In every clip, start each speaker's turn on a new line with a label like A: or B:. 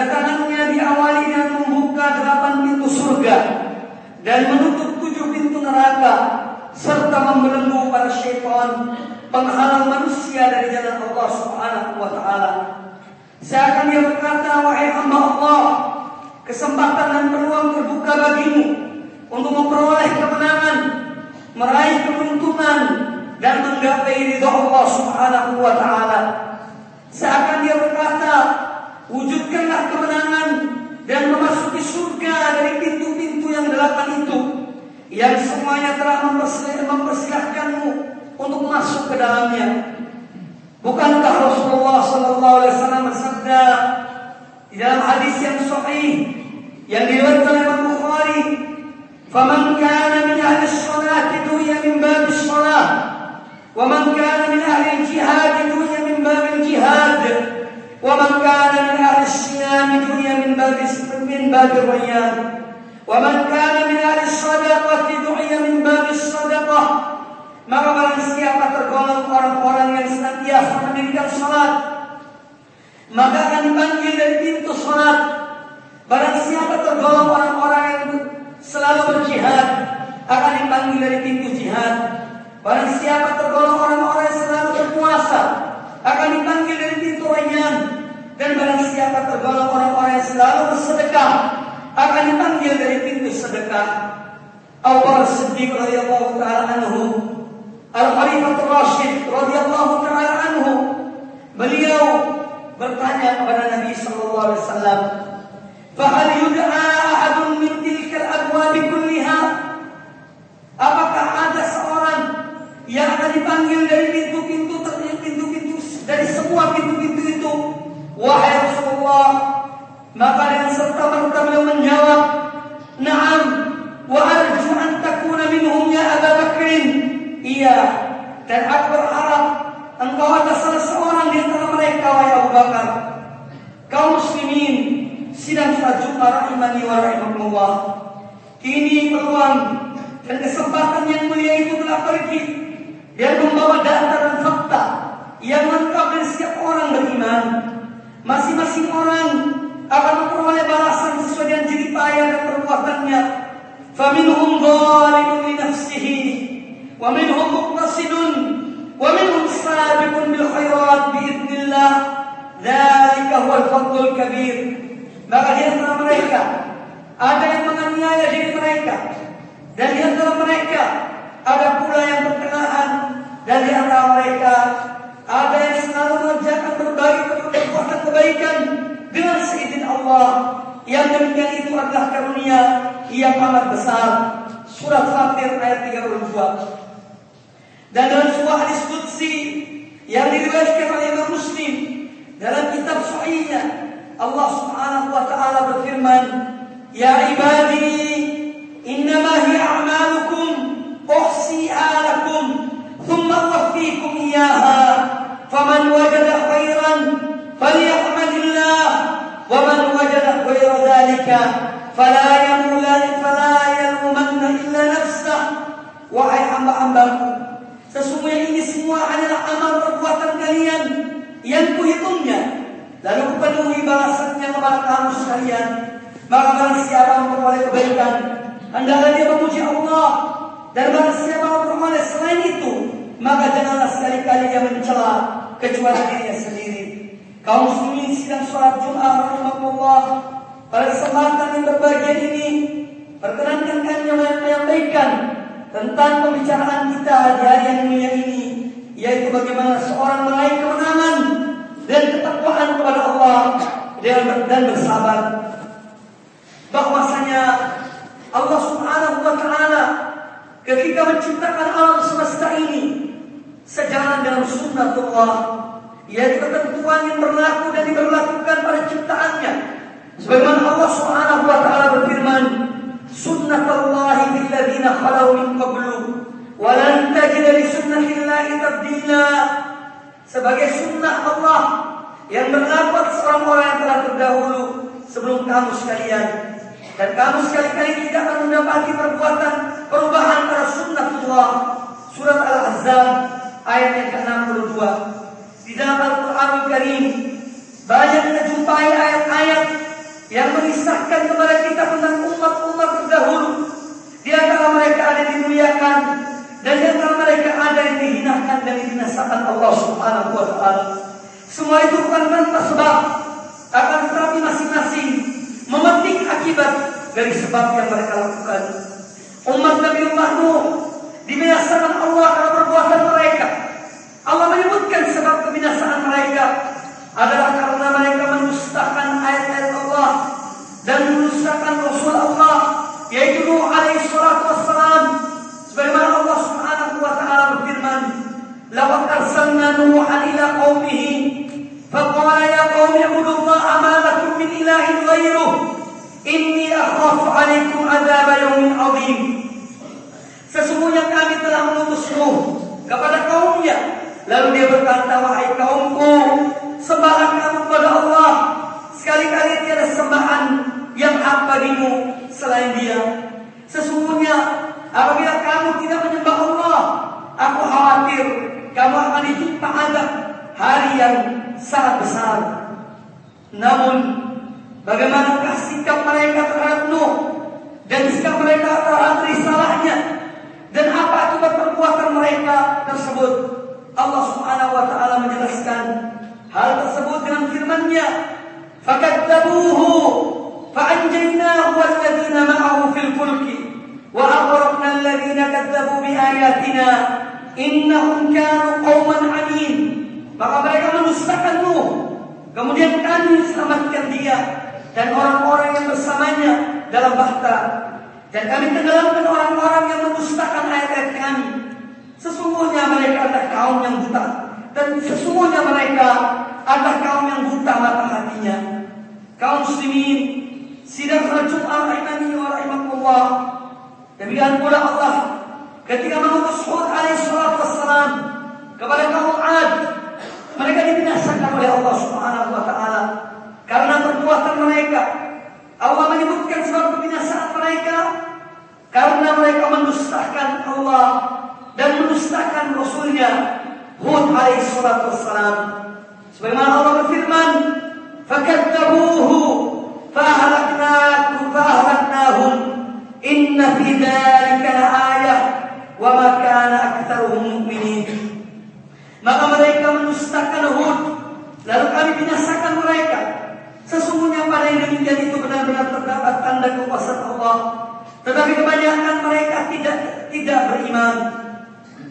A: kedatangannya diawali dengan membuka delapan pintu surga dan menutup tujuh pintu neraka serta membelenggu para syaitan penghalang manusia dari jalan Allah Subhanahu wa taala. Seakan dia berkata, "Wahai hamba Allah, kesempatan dan peluang terbuka bagimu untuk memperoleh kemenangan, meraih keuntungan dan menggapai ridha Allah Subhanahu wa taala." Seakan dia berkata, "Wujudkanlah kemenangan dan memasuki surga dari pintu-pintu yang delapan itu." yang semuanya telah mempersilahkanmu untuk masuk ke dalamnya. Bukankah Rasulullah Sallallahu Alaihi Wasallam bersabda di dalam hadis yang sahih yang diriwayatkan oleh Bukhari, "Faman kana min ahli shalah dunya min bab shalah, wa man kana min ahli jihad dunya min bab jihad, wa man kana min ahli siyam dunya min bab min bab riyad." ومن كان من أهل الصدقة دعي من باب الصدقة maka barang siapa tergolong orang-orang yang senantiasa mendirikan salat maka akan dipanggil dari pintu salat barang siapa tergolong orang-orang yang selalu berjihad akan dipanggil dari pintu jihad barang siapa tergolong orang-orang yang selalu berpuasa akan dipanggil dari pintu rayyan dan barang siapa tergolong orang-orang yang selalu bersedekah akan dipanggil dari pintu sedekah. Bakar Siddiq radhiyallahu taala anhu, Al Khalifah Rashid radhiyallahu taala anhu, beliau bertanya kepada Nabi sallallahu alaihi wasallam, "Fahal yud'a ahadun min tilka al-abwab kulliha?" Apakah ada seorang yang akan dipanggil dari pintu-pintu pintu-pintu dari semua pintu-pintu itu? Wahai Rasulullah, maka dengan serta merta beliau menjawab, "Na'am, wa arju an takuna minhum ya Abu Bakrin." Iya, dan aku berharap engkau adalah salah seorang di antara mereka wahai Abu Bakar. Kaum muslimin sidang salat Jumat rahimani wa rahimakumullah. Kini peluang dan kesempatan yang mulia itu telah pergi dan membawa data dan fakta yang lengkap dari setiap orang beriman. Masing-masing orang akan memperoleh balasan sesuai dengan jerih payah dan perbuatannya. Faminhum zalimun li nafsihi wa minhum muqtasidun wa minhum sabiqun bil khairat bi idznillah. Dzalika huwal fadlul kabir. Maka di antara mereka ada yang menganiaya diri mereka dan di antara mereka ada pula yang berkenaan dan di antara mereka ada yang selalu mengerjakan berbagai perbuatan kebaikan dengan seizin Allah yang demikian itu adalah karunia yang amat besar. Surat Fatir ayat 32. Dan dalam sebuah hadis qudsi yang diriwayatkan oleh Imam Muslim dalam kitab sahihnya Allah Subhanahu wa taala berfirman, "Ya ibadi, innama hiya a'malukum uhsiha lakum thumma uwaffikum iyyaha dzalika fala yamulan fala yalumanna illa nafsah wahai hamba-hambaku sesungguhnya ini semua adalah amal perbuatan kalian yang kuhitungnya. Lalu kupenuhi balasannya kepada kamu sekalian. Maka barang siapa memperoleh kebaikan hendaklah dia memuji Allah. Dan barang siapa memperoleh selain itu maka janganlah sekali-kali dia mencela kecuali dirinya sendiri kaum muslimin sidang sholat Jumat rahimahullah pada kesempatan yang berbahagia ini perkenankan kami menyampaikan tentang pembicaraan kita di hari yang mulia ini yaitu bagaimana seorang meraih kemenangan dan ketakwaan kepada Allah dan bersabar bahwasanya Allah Subhanahu wa taala ketika menciptakan alam semesta ini sejalan dengan sunnatullah yaitu ketentuan yang berlaku dan diberlakukan pada ciptaannya. Sebagaimana Allah Subhanahu wa taala berfirman sunnatullahi fil ladzina khalau min qablu wa lan tajid li sunnatillahi tabdila. Sebagai sunnah Allah yang berlaku atas orang-orang yang telah terdahulu sebelum kamu sekalian. Dan kamu sekali-kali tidak akan mendapati perbuatan perubahan pada sunnatullah surat Al-Ahzab ayat yang ke-62 di dalam Al-Quran Karim banyak kita jumpai ayat-ayat yang mengisahkan kepada kita tentang umat-umat terdahulu. Di antara mereka ada yang dimuliakan dan di antara mereka ada yang dihinakan dan dibinasakan Allah Subhanahu wa taala. Semua itu bukan tanpa sebab, akan tetapi masing-masing memetik akibat dari sebab yang mereka lakukan. Umat Nabi Nuh dibinasakan Allah karena perbuatan mereka. Allah menyebutkan sebab kebinasaan mereka adalah karena mereka mendustakan ayat-ayat Allah dan mendustakan Rasul Allah yaitu Nuh alaihi salatu wassalam. Sebagaimana Allah Subhanahu wa taala berfirman laqad arsalna nuhan ila qaumihi faqala ya qaumi ibudullaha ma lakum min ilahin ghairuh inni akhafu alaikum adzab yaumin adzim sesungguhnya kami telah mengutus Nuh kepada kaumnya lalu dia berkata wahai kaumku sembahlah kamu kepada Allah. Sekali-kali tiada sembahan yang hak bagimu selain dia? Sesungguhnya apabila kamu tidak menyembah Allah aku khawatir kamu akan ditimpa azab hari yang sangat besar. Namun bagaimanakah sikap mereka terhadap Nuh dan sikap mereka terhadap risalahnya? Dan apa akibat perbuatan mereka tersebut Allah Subhanahu wa taala menjelaskan hal tersebut dengan firman-Nya. Fakadzabuhu walladzina ma'ahu fil fulki wa aghraqna alladzina kadzabu biayatina innahum kanu qauman amin. Maka mereka mendustakan Nuh. Kemudian kami selamatkan dia dan orang-orang yang bersamanya dalam bahta. Dan kami tenggelamkan orang-orang yang mendustakan ayat-ayat kami sesungguhnya mereka adalah kaum yang buta dan sesungguhnya mereka adalah kaum yang buta mata hatinya. Kaum muslimin, sidang salat Jumat rahimani wa rahimakumullah. Demikian pula Allah ketika mengutus Hud alaihi salatu wassalam kepada kaum Ad, mereka dibinasakan oleh Allah Subhanahu wa taala karena perbuatan mereka. Allah menyebutkan sebab kebinasaan mereka karena mereka mendustakan Allah dan mendustakan Rasulnya Hud alaihi salatu wassalam. Sebagaimana Allah berfirman, "Fakadzabuhu fahlaknahu fahlaknahum inna fi dzalika laayah wa ma kana mu'minin." Maka mereka mendustakan Hud, lalu kami binasakan mereka. Sesungguhnya pada yang demikian itu benar-benar terdapat tanda kekuasaan Allah, tetapi kebanyakan mereka tidak tidak beriman.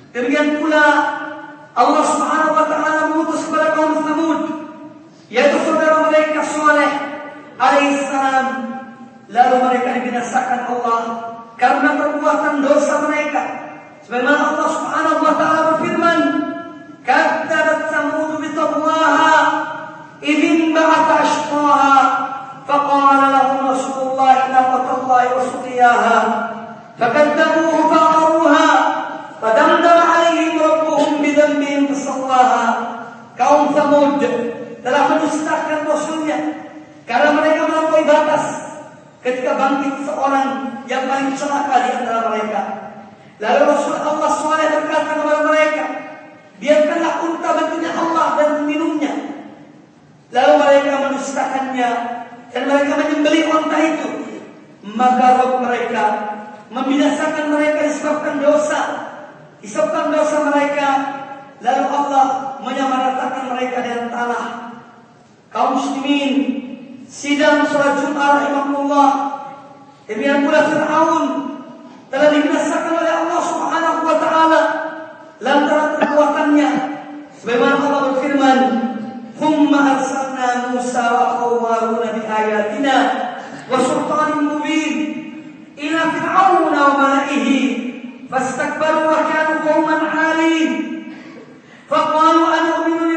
A: Demikian pula Allah Subhanahu wa taala mengutus kepada kaum Tsamud yaitu saudara mereka Saleh alaihissalam lalu mereka dibinasakan Allah karena perbuatan dosa mereka sebagaimana Allah Subhanahu wa taala berfirman kadzabat Tsamud bi tawwaha idin ba'atha ashqaha faqala lahum rasulullah naqatallahi wa suqiyaha fakadzabuhu fa'aruha melampaui batas ketika bangkit seorang yang paling celaka di antara mereka. Lalu Rasul Allah SWT berkata kepada mereka, biarkanlah unta bentuknya Allah dan minumnya. Lalu mereka mendustakannya dan mereka menyembelih unta itu. Maka roh mereka membinasakan mereka disebabkan dosa, disebabkan dosa mereka. Lalu Allah menyamaratakan mereka dengan tanah. Kaum muslimin sidang sholat Jumat rahimahullah. Demikian pula Fir'aun telah dibinasakan oleh Allah Subhanahu wa taala lantaran perbuatannya. Sebagaimana Allah berfirman, "Thumma arsalna Musa wa qaumahu bi ayatina wa sultanin mubin ila fir'aun wa mala'ihi fastakbaru wa kanu qauman 'alin." فقالوا أنؤمن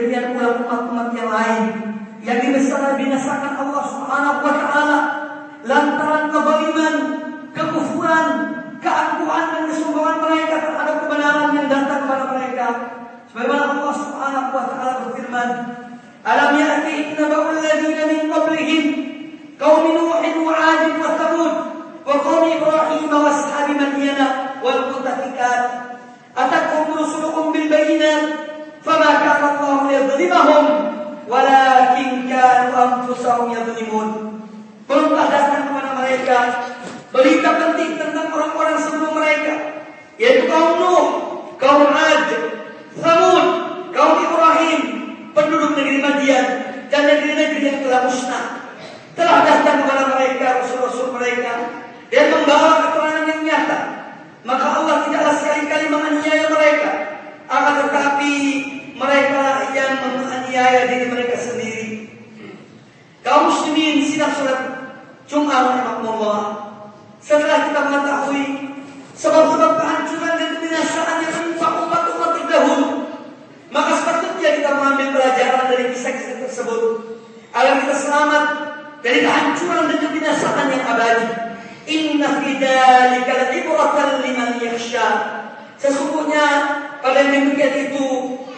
A: demikian pula umat-umat yang lain yang dibesar-binasakan Allah Subhanahu wa taala lantaran kebaliman, kekufuran, keangkuhan dan kesombongan mereka terhadap kebenaran yang datang kepada mereka. Sebagaimana Allah Subhanahu wa taala berfirman, "Alam ya'ti naba'ul ladzina min qablihim qaum Nuhin wa 'Ad wa Thamud wa qaum Ibrahim wa ashabi Madyana wal mutafikat atakum rusulukum bil bayyinat فما كان الله ليظلمهم ولكن كانوا انفسهم يظلمون Belumlah datang kepada mereka berita penting tentang orang-orang sebelum mereka, yaitu kaum Nuh, kaum Ad, Thamud, kaum Ibrahim, penduduk negeri Madian dan negeri-negeri yang telah musnah telah datang kepada mereka rasul-rasul mereka dan membawa keterangan yang nyata maka Allah tidaklah sekali-kali menganiaya mereka akan tetapi mereka yang menganiaya diri mereka sendiri kaum muslimin sidang salat Jumat rahimahullah setelah kita mengetahui sebab-sebab kehancuran dan kebinasaan yang menimpa umat-umat terdahulu maka sepatutnya kita mengambil pelajaran dari kisah-kisah tersebut agar kita selamat dari kehancuran dan kebinasaan yang abadi. Inna fi dzalika la'ibratan liman yakhsha. Sesungguhnya pada demikian itu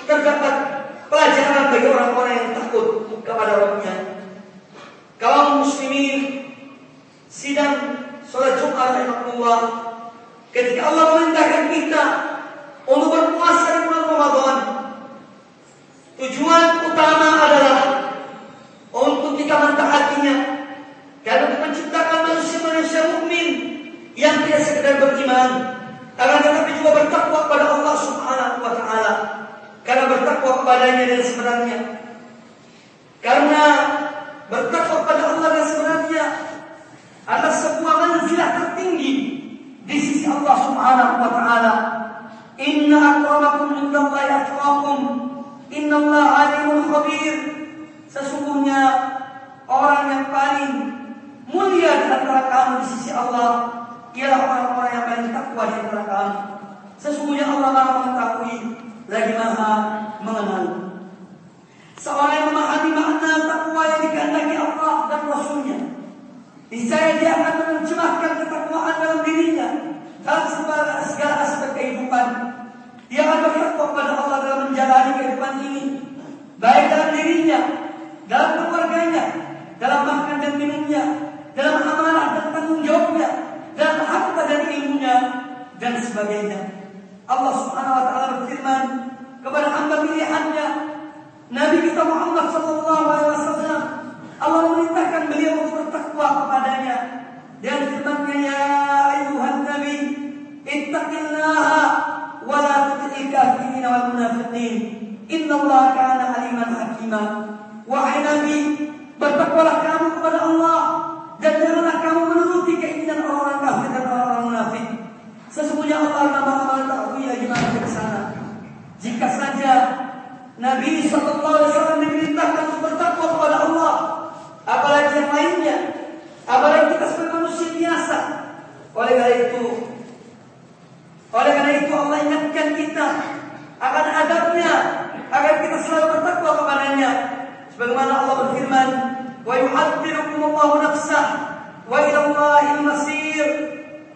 A: terdapat pelajaran bagi orang-orang yang takut kepada Rabbnya. Kaum muslimin sidang sholat Jumat rahimahullah ketika Allah memerintahkan kita untuk berpuasa di bulan Ramadan tujuan utama adalah untuk kita mentaatinya dan untuk menciptakan manusia-manusia mukmin yang tidak sekedar beriman akan tetapi juga bertakwa kepada Allah Subhanahu wa taala karena bertakwa kepadanya dan sebenarnya. Karena bertakwa kepada Allah dan sebenarnya adalah sebuah manzilah tertinggi di sisi Allah Subhanahu wa taala. Inna akramakum indallahi atqakum. Innallaha alimul khabir. Sesungguhnya orang yang paling mulia di antara kamu di sisi Allah ialah orang-orang yang paling takwa di antara kamu. Sesungguhnya Allah Maha mengetahui lagi Maha mengenal. Seorang yang memahami makna takwa yang dikehendaki Allah dan Rasulnya, niscaya dia akan menerjemahkan ketakwaan dalam dirinya dalam segala, segala aspek kehidupan. Dia akan bertakwa kepada Allah dalam menjalani kehidupan ini, baik dalam dirinya dalam keluarganya, dalam makan dan minumnya, dalam amanah dan tanggung jawabnya, dalam harta dan ilmunya dan sebagainya. Allah Subhanahu wa taala berfirman kepada hamba pilihannya Nabi kita Muhammad sallallahu alaihi wasallam Allah memerintahkan beliau untuk bertakwa kepadanya dan firman-Nya ya ayuhan nabi ittaqillaha wa la tuti'il kafirin wal munafiqin innallaha kana aliman hakima Wahai Nabi, Bertakwalah kamu kepada Allah dan janganlah kamu menuruti keinginan orang-orang kafir dan orang-orang munafik. Sesungguhnya Allah nama-nama takwiyah gimana ke sana. Jika saja Nabi SAW diperintahkan untuk bertakwa kepada Allah, apalagi yang lainnya, apalagi kita sebagai manusia biasa. Oleh karena itu, oleh karena itu Allah ingatkan kita akan adabnya agar kita selalu bertakwa kepadanya. Sebagaimana Allah berfirman, "Wa yuhadzirukum Allahu nafsah wa ila Allahil masir."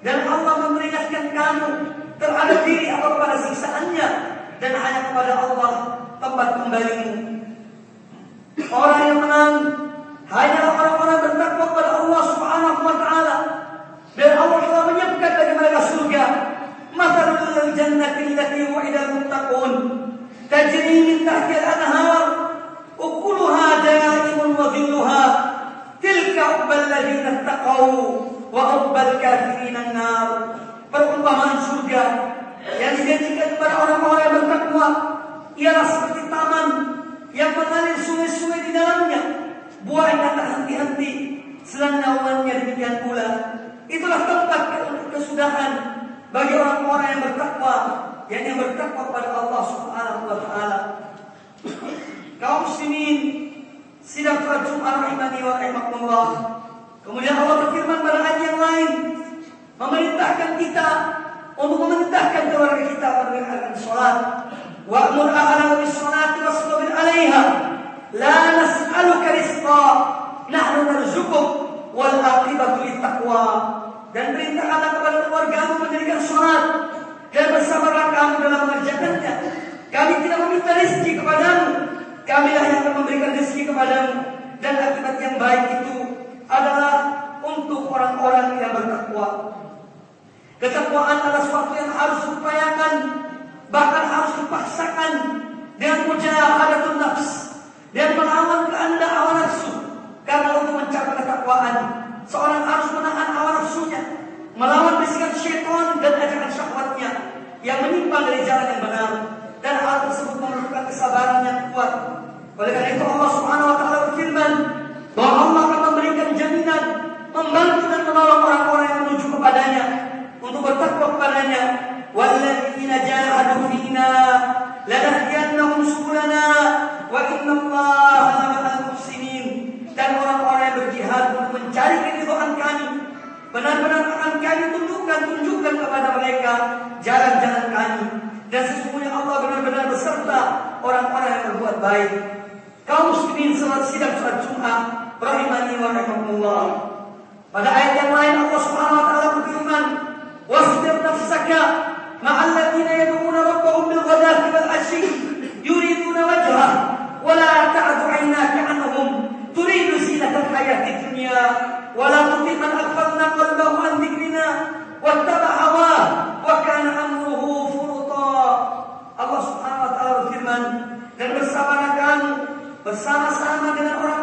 A: Dan Allah memperingatkan kamu terhadap diri atau kepada siksaannya dan hanya kepada Allah tempat kembalimu. Orang yang menang hanyalah orang-orang bertakwa kepada Allah Subhanahu wa taala. Dan Allah telah menyiapkan bagi mereka surga. Mathalul jannati allati wa'ida al-muttaqun tajri min tahtiha al-anhar ukuluha da'imun wa dhilluha tilka ubbal ladzina ittaqaw wa ubbal kafirin an-nar. Perumpamaan surga yang dijanjikan kepada orang-orang yang bertakwa ialah seperti taman yang mengalir sungai-sungai di dalamnya. Buahnya tak henti-henti, selang naungannya demikian pula. Itulah tempat kesudahan bagi orang-orang yang bertakwa, yang yang bertakwa kepada Allah Subhanahu wa taala. Kaum muslimin sidang sholat Jumat rahimani wa rahimakumullah. Kemudian Allah berfirman pada ayat yang lain memerintahkan kita untuk memerintahkan keluarga kita mengerjakan sholat. Bis sholati wasbir 'alaiha. La nas'aluka rizqa, nahnu narzuquk wal aqibatu littaqwa. Dan perintahkanlah kepada keluargamu mendirikan sholat dan bersabarlah kamu dalam mengerjakannya. Kami tidak meminta rezeki kepadamu. Kami yang akan memberikan rezeki kepadamu. Dan akibat yang baik itu adalah untuk orang-orang yang bertakwa. Ketakwaan adalah sesuatu yang harus diupayakan, bahkan harus dipaksakan dengan mujahadatun nafs dan melawan kehendak hawa nafsu. Karena untuk mencapai ketakwaan, seorang harus menahan hawa nafsunya, melawan bisikan syaitan dan ajakan syahwatnya yang menyimpang dari jalan yang benar. Dan hal tersebut memerlukan kesabaran yang kuat. Oleh karena itu Allah Subhanahu wa taala berfirman bahwa Allah akan memberikan jaminan membantu dan menolong orang-orang yang menuju kepadanya untuk bertakwa kepadanya walladzina jahadu fina lanahdiyannahum subulana wa innallaha lama'al muhsinin dan orang-orang yang berjihad untuk mencari keridhaan kami benar-benar akan kami tunjukkan tunjukkan kepada mereka jalan-jalan kami dan sesungguhnya Allah benar-benar beserta orang-orang yang berbuat baik kaum muslimin kalimat Jum'ah rahimani wa rahimakumullah. Pada ayat yang lain Allah Subhanahu wa taala berfirman, "Wasbir nafsaka ma'al ladzina yad'una rabbahum bil ghadati wal ashi yuriduna wajhah wa la ta'du 'ainaka 'anhum turidu zinata al hayati dunya wa la man aghfalna an dhikrina wattaba hawa wa kana amruhu furuta." Allah Subhanahu wa taala berfirman, "Dan bersama kamu bersama-sama dengan orang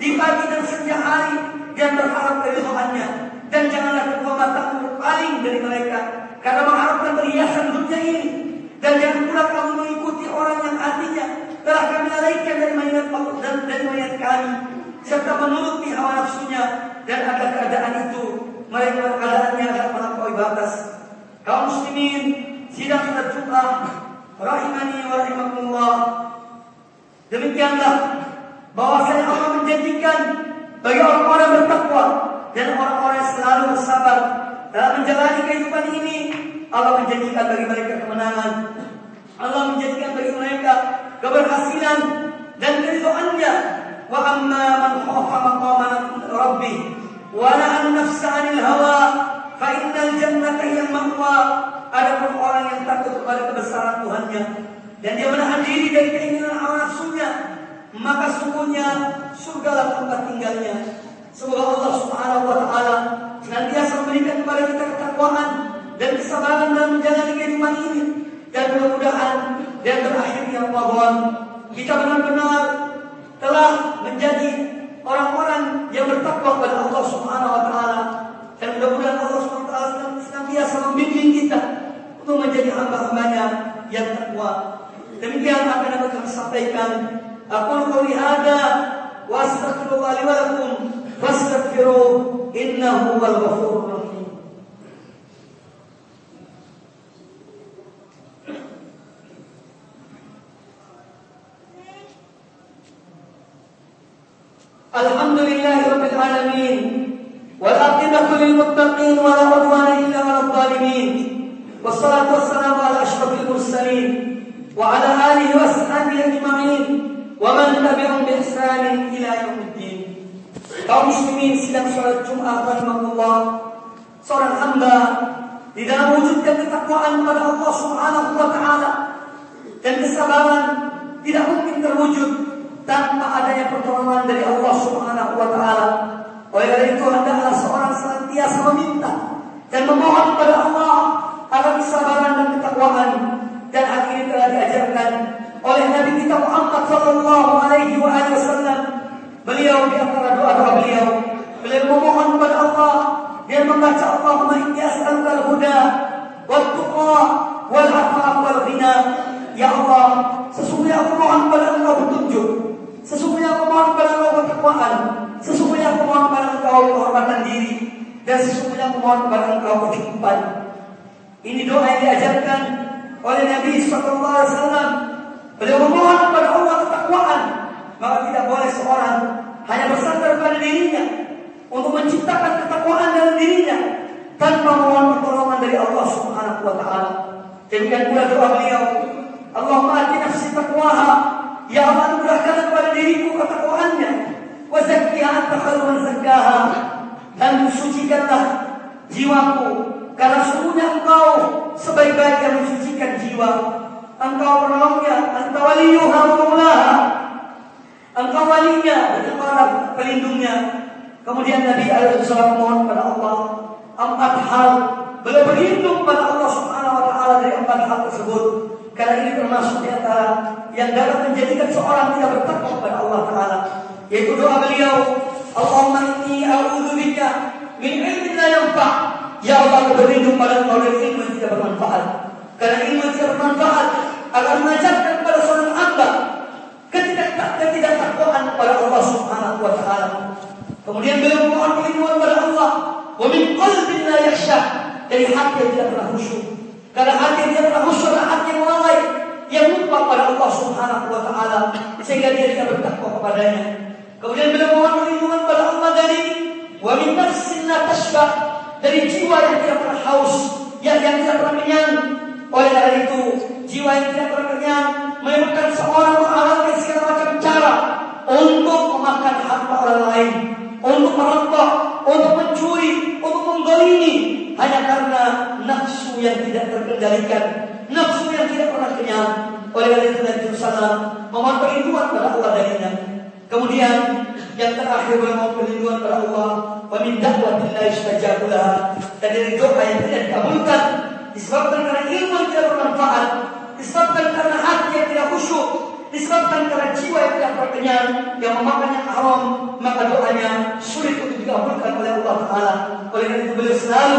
A: di pagi dan senja hari dan berharap keridhaannya dan janganlah kedua matamu paling dari mereka. Karena mengharapkan perhiasan dunia ini. Dan jangan pula kamu mengikuti orang yang hatinya telah kami lalaikan dari mainan dan dari mainan kami. Serta menuruti hawa nafsunya. Dan agar keadaan itu mereka keadaannya akan melampaui batas. Kaum muslimin sidang Jumat. Rahimani wa rahimakumullah. Demikianlah bahwasanya Allah menjanjikan bagi orang-orang bertakwa dan orang-orang yang selalu bersabar dalam menjalani kehidupan ini Allah menjadikan bagi mereka kemenangan. Allah menjadikan bagi mereka keberhasilan dan keridhaannya. Wa amma man khafa maqama rabbih wa nahan nafsa 'anil hawa fa innal jannata hiya ma'wa. Adapun orang yang takut kepada kebesaran Tuhannya dan dia menahan diri dari keinginan hawa nafsunya maka sungguhnya surga tempat tinggalnya Semoga Allah Subhanahu wa taala senantiasa memberikan kepada kita ketakwaan dan kesabaran dalam menjalani kehidupan ini dan mudah-mudahan dan berakhirnya Ramadan kita benar-benar telah menjadi orang-orang yang bertakwa kepada Allah Subhanahu wa taala dan mudah-mudahan Allah Subhanahu wa taala senantiasa membimbing kita untuk menjadi hamba-hambanya yang takwa. Demikian yang dapat kami sampaikan. Aku qouli hada وأستغفر الله لي ولكم فاستغفروه إنه هو الغفور الرحيم. الحمد لله رب العالمين والعاقبة للمتقين ولا عدوان إلا على الظالمين والصلاة والسلام على أشرف المرسلين وعلى lahum bi ihsan ila yaumiddin. Kaum muslimin sidang salat Jumat rahimakumullah. Seorang hamba di dalam wujudkan ketakwaan kepada Allah Subhanahu wa taala dan kesabaran tidak mungkin terwujud tanpa adanya pertolongan dari Allah Subhanahu wa taala. Oleh karena itu hendaklah seorang senantiasa meminta dan memohon kepada Allah agar kesabaran dan ketakwaan dan akhirnya telah diajarkan oleh Nabi kita Muhammad sallallahu alaihi wasallam. Beliau di antara doa-doa beliau, beliau memohon kepada Allah dia membaca Allahumma inni as'aluka al-huda wat tuqa wal afaf wal ghina. Ya Allah, sesungguhnya aku mohon kepada Engkau petunjuk. Sesungguhnya aku mohon kepada engkau ketakwaan. Sesungguhnya aku mohon kepada engkau kehormatan diri. Dan sesungguhnya aku mohon kepada engkau kecukupan Ini doa yang diajarkan oleh Nabi SAW Beliau memohon kepada Allah ketakwaan Maka tidak boleh seorang hanya bersandar pada dirinya Untuk menciptakan ketakwaan dalam dirinya Tanpa mohon pertolongan dari Allah Subhanahu Wa Taala. Demikian pula doa beliau Allahumma ati nafsi taqwaha Ya Allah anugerahkan kepada diriku ketakwaannya. Wa zakkiha anta. Dan sucikanlah jiwaku karena sungguhnya engkau sebaik-baik yang mensucikan jiwa. Engkau penolongnya, engkau waliyuha wa maulaha. Engkau walinya dan engkau pelindungnya. Kemudian Nabi alaihi wasallam mohon kepada Allah empat hal. Beliau berlindung kepada Allah Subhanahu wa taala dari empat hal tersebut. Karena ini termasuk di antara yang dapat menjadikan seorang tidak bertakwa kepada Allah Taala. Yaitu doa beliau, Allahumma inni a'udzubika min ilmin la yanfa. Ya Allah, berlindung pada Engkau dari yang tidak bermanfaat. Karena ilmu tidak bermanfaat akan mengajarkan kepada seorang hamba ketika tidak takwaan kepada Allah Subhanahu wa taala. Kemudian beliau memohon perlindungan kepada Allah, wa min qalbin la dari hati yang tidak pernah khusyuk. Karena hati yang tidak pernah khusyuk adalah hati yang lalai, yang lupa pada Allah Subhanahu wa taala sehingga dia tidak bertakwa kepadanya. Kemudian beliau mohon perlindungan kepada Allah dari wa min nafsin dari jiwa yang tidak pernah haus, yang, yang tidak pernah kenyang. Oleh karena itu, jiwa yang tidak pernah kenyang menyebabkan seorang menghalalkan segala macam cara untuk memakan harta orang lain, untuk merampok, untuk mencuri, untuk menggolimi hanya karena nafsu yang tidak terkendalikan, nafsu yang tidak pernah kenyang. Oleh karena itu Nabi Sallam memohon perlindungan pada Allah darinya. Kemudian yang terakhir memohon perlindungan pada Allah wa min da'watin la yustajabu laha dan dari doa yang tidak dikabulkan disebabkan karena ilmu yang tidak bermanfaat, disebabkan karena hati yang tidak khusyuk, disebabkan karena jiwa yang tidak terkenyang yang memakan yang haram maka doanya sulit untuk dikabulkan oleh Allah Taala. Oleh karena itu beliau selalu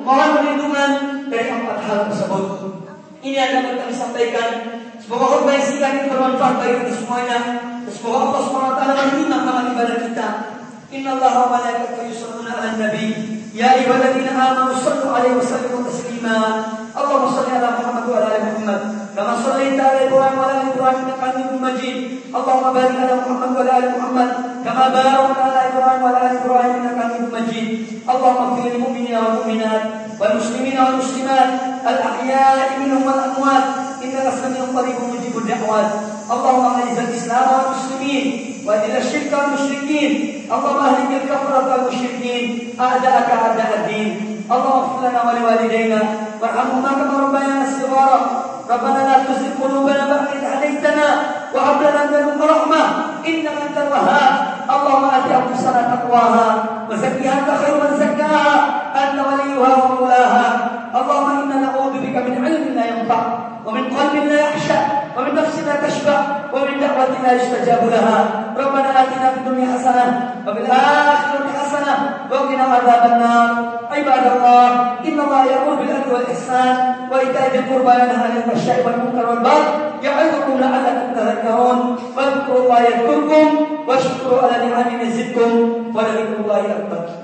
A: memohon perlindungan dari empat hal tersebut. Ini yang dapat kami sampaikan. Semoga khutbah yang singkat ini bermanfaat bagi kita semuanya. Semoga Allah SWT menerima amal ibadah kita. Inna Allah wa malaikatahu yusalluna 'alan nabi. Ya ayyuhalladzina amanu sallu 'alaihi wa. حميدا اللهم صل على محمد وعلى آل محمد. كما صليت على إبراهيم وعلى آل إبراهيم إنك حميد مجيد. اللهم بارك على محمد وعلى آل محمد. كما باركت على إبراهيم وعلى آل إبراهيم إنك حميد مجيد. اللهم اغفر للمؤمنين والمؤمنات والمسلمين والمسلمات. الأحياء منهم والأموات. إنك سميع قريب مجيب الدعوات اللهم أعز الإسلام والمسلمين وإلى الشرك والمشركين. اللهم اهلك الكفرة والمشركين. أعداءك أعداء الدين. اللهم اغفر لنا ولوالدينا وارحمهما كما ربيانا صغارا. ربنا لا تزغ قلوبنا بعد إذ هديتنا وهب لنا من لدنك رحمة إنك أنت الوهاب. اللهم آت أنفسنا تقواها وزكها أنت خير من زكاها. أنت وليها ومولاها. اللهم إنا نعوذ بك من علم لا ينفع ومن قلب لا يخشى ومن نفس لا تشبع. ومن دعوة لا يستجاب لها. ربنا آتنا في الدنيا حسنة وفي الآخرة حسنة وقنا عذاب النار. عباد الله إن الله يأمر بالعدل والإحسان وإيتاء ذي القربى ينهى عن الفحشاء والمنكر والبغي. يعظكم لعلكم تذكرون. fadhkurullaha yadhkurkum washkuru ala ni'amihi yazidkum wa la dzikrullahi akbar.